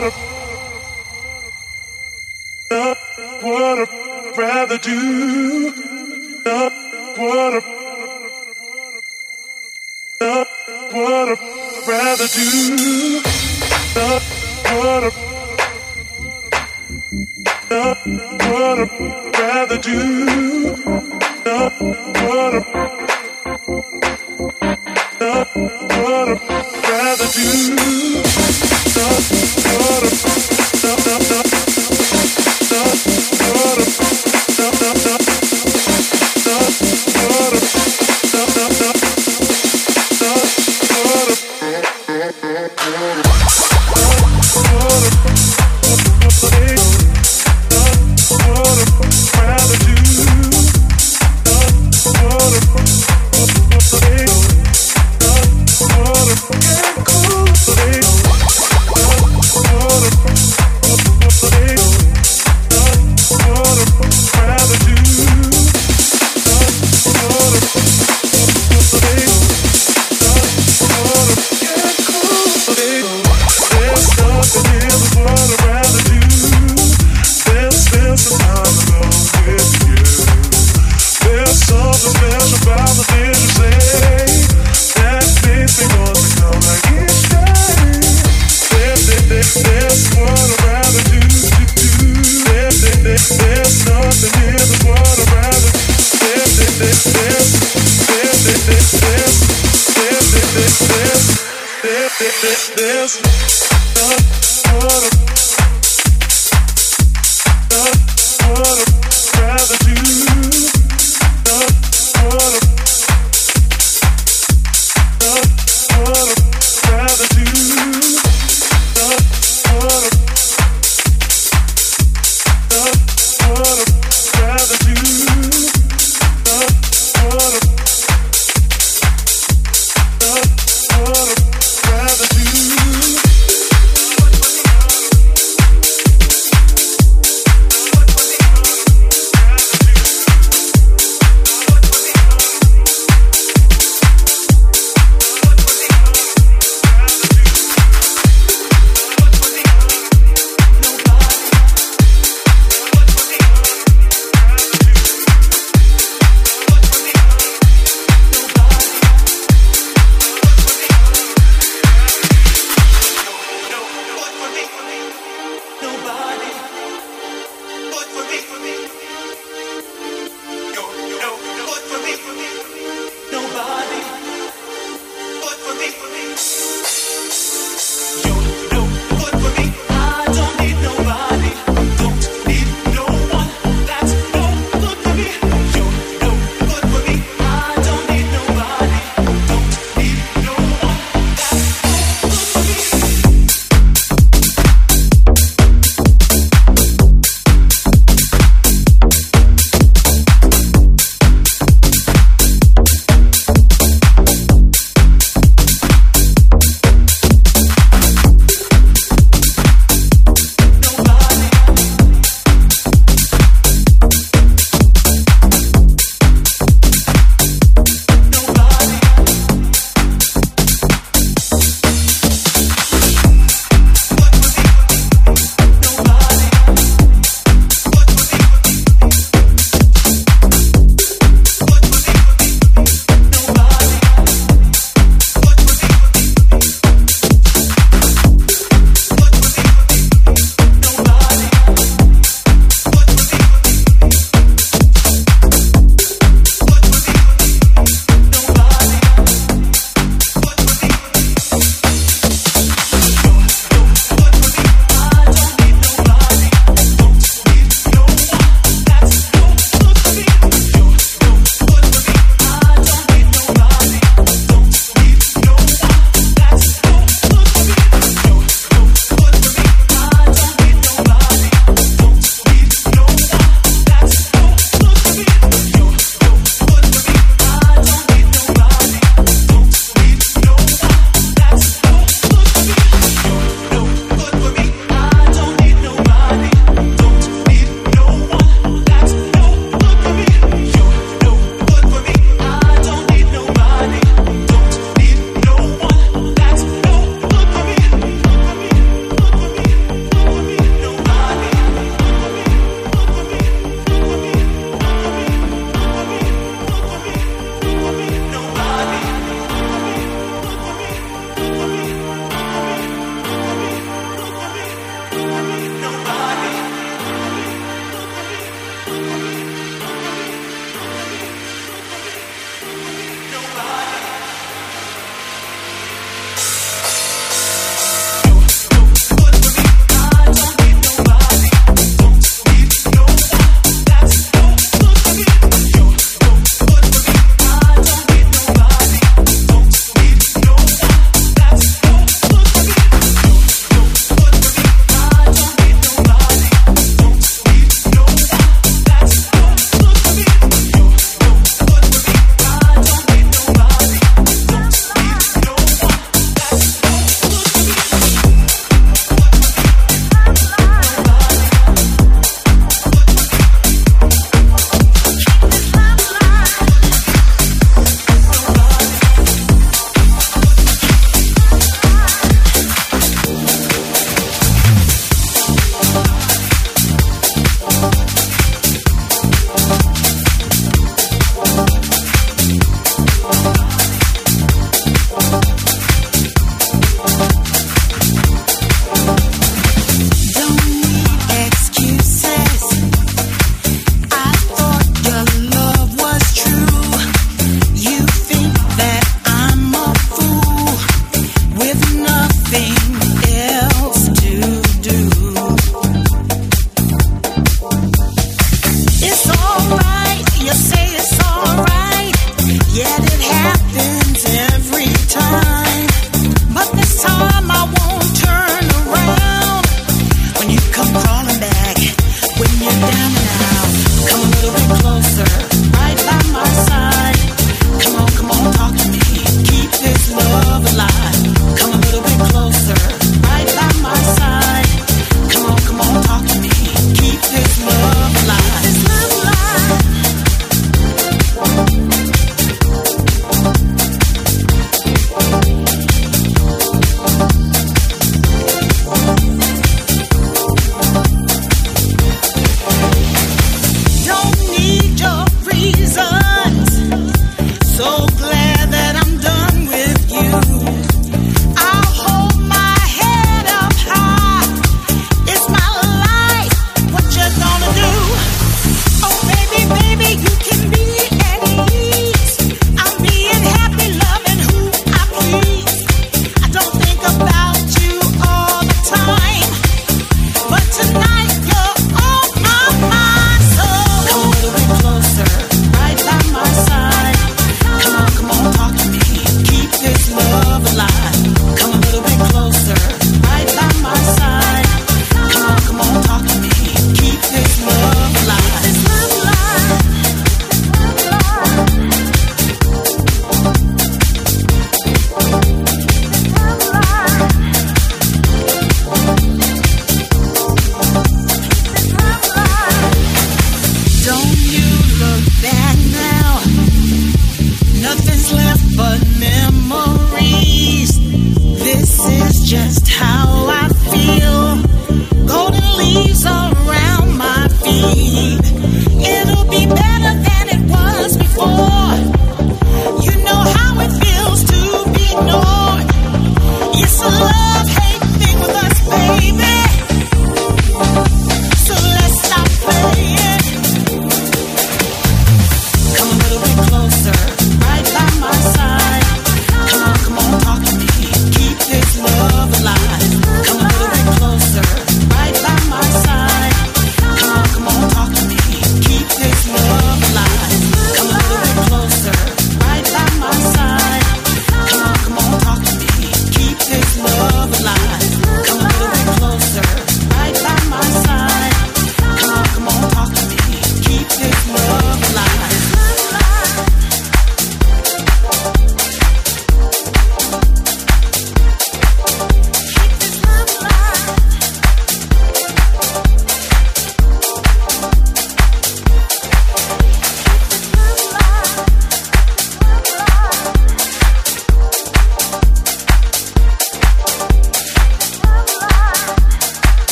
what I'd, what I'd rather do. What I'd, what I'd rather do. What I'd, what I'd rather do. What I.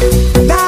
That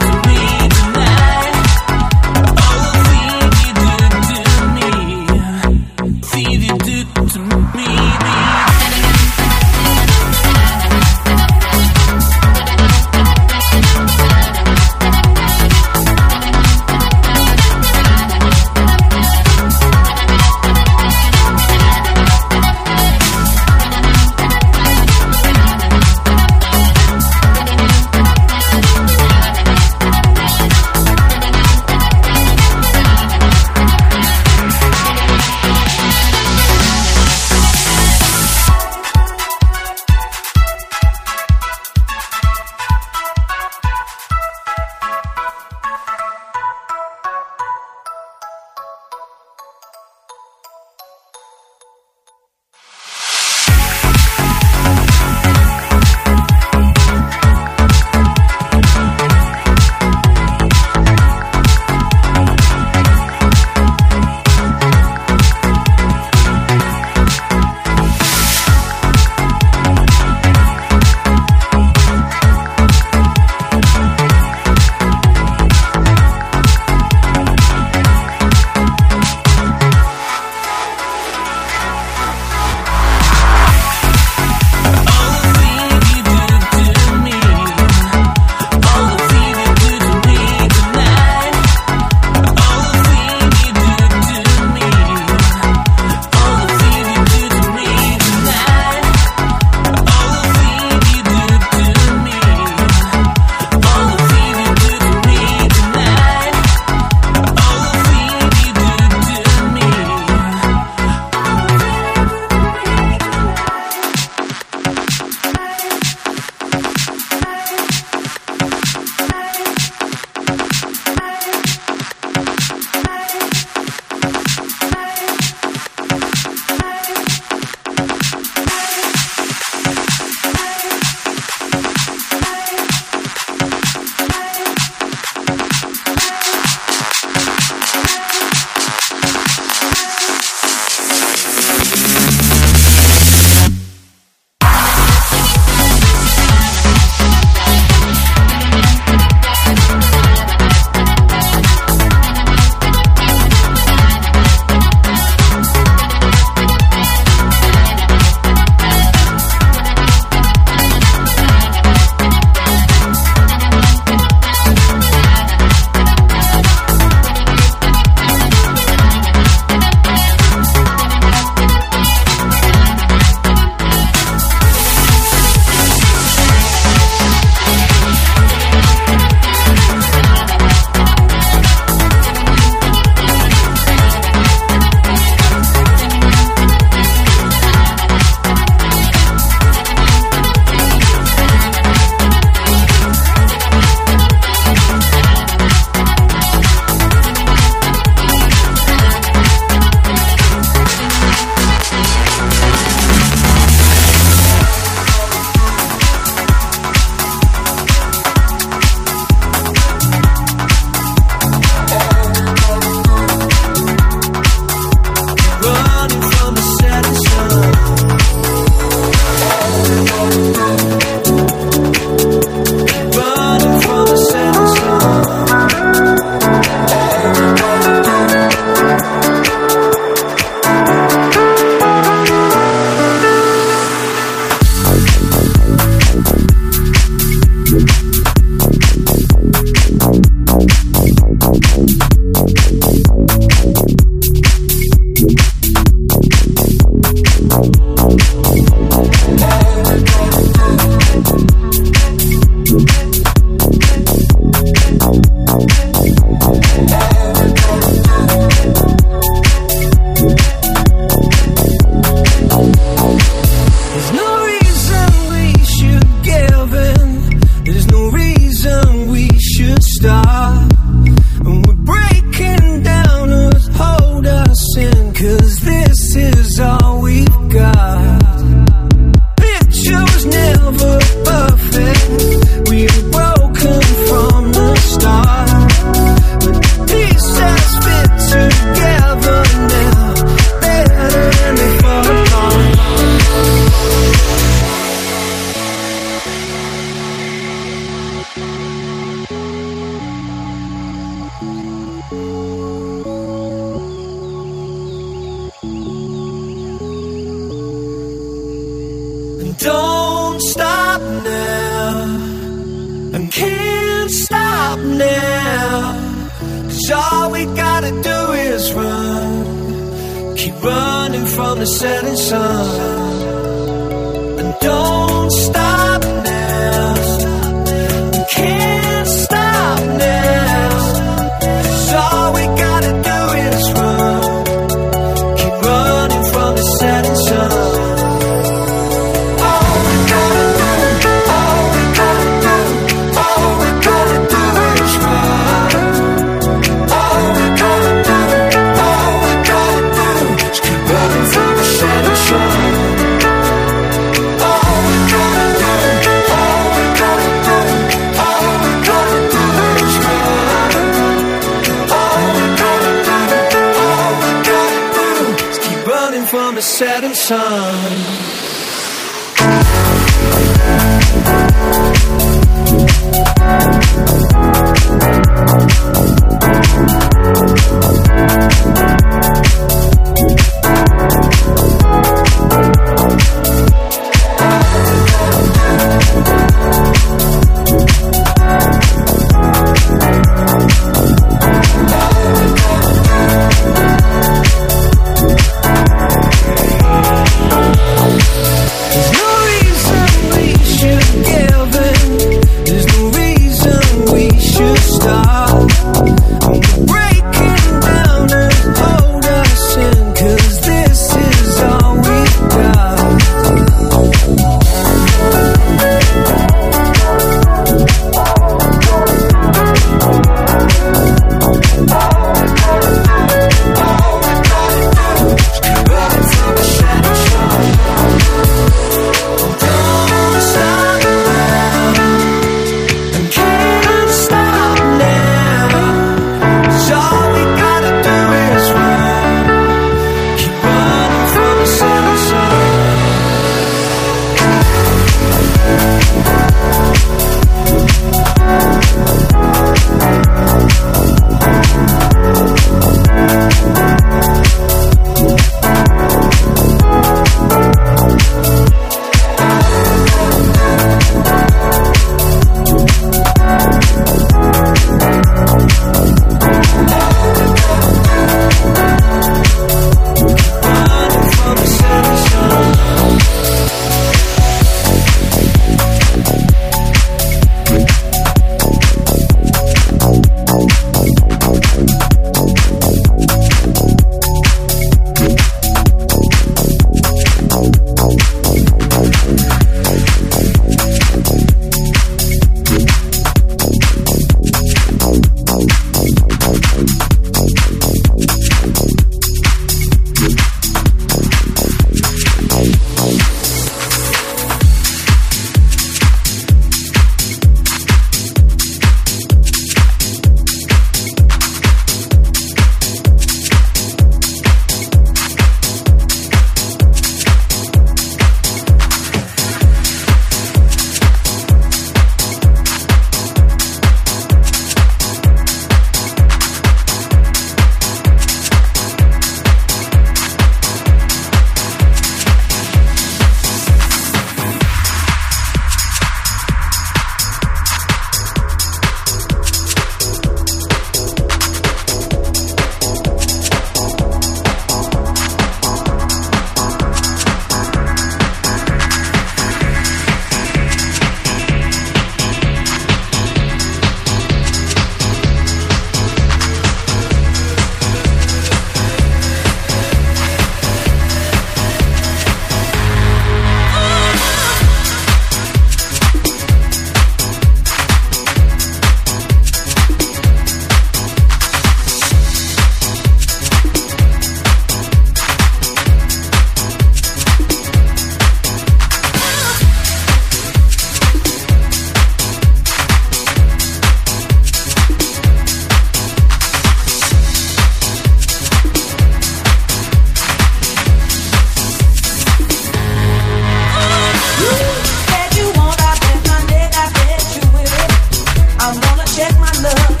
my love.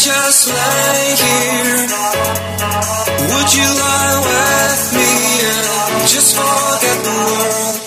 just lay here? Would you lie with me and just forget the world?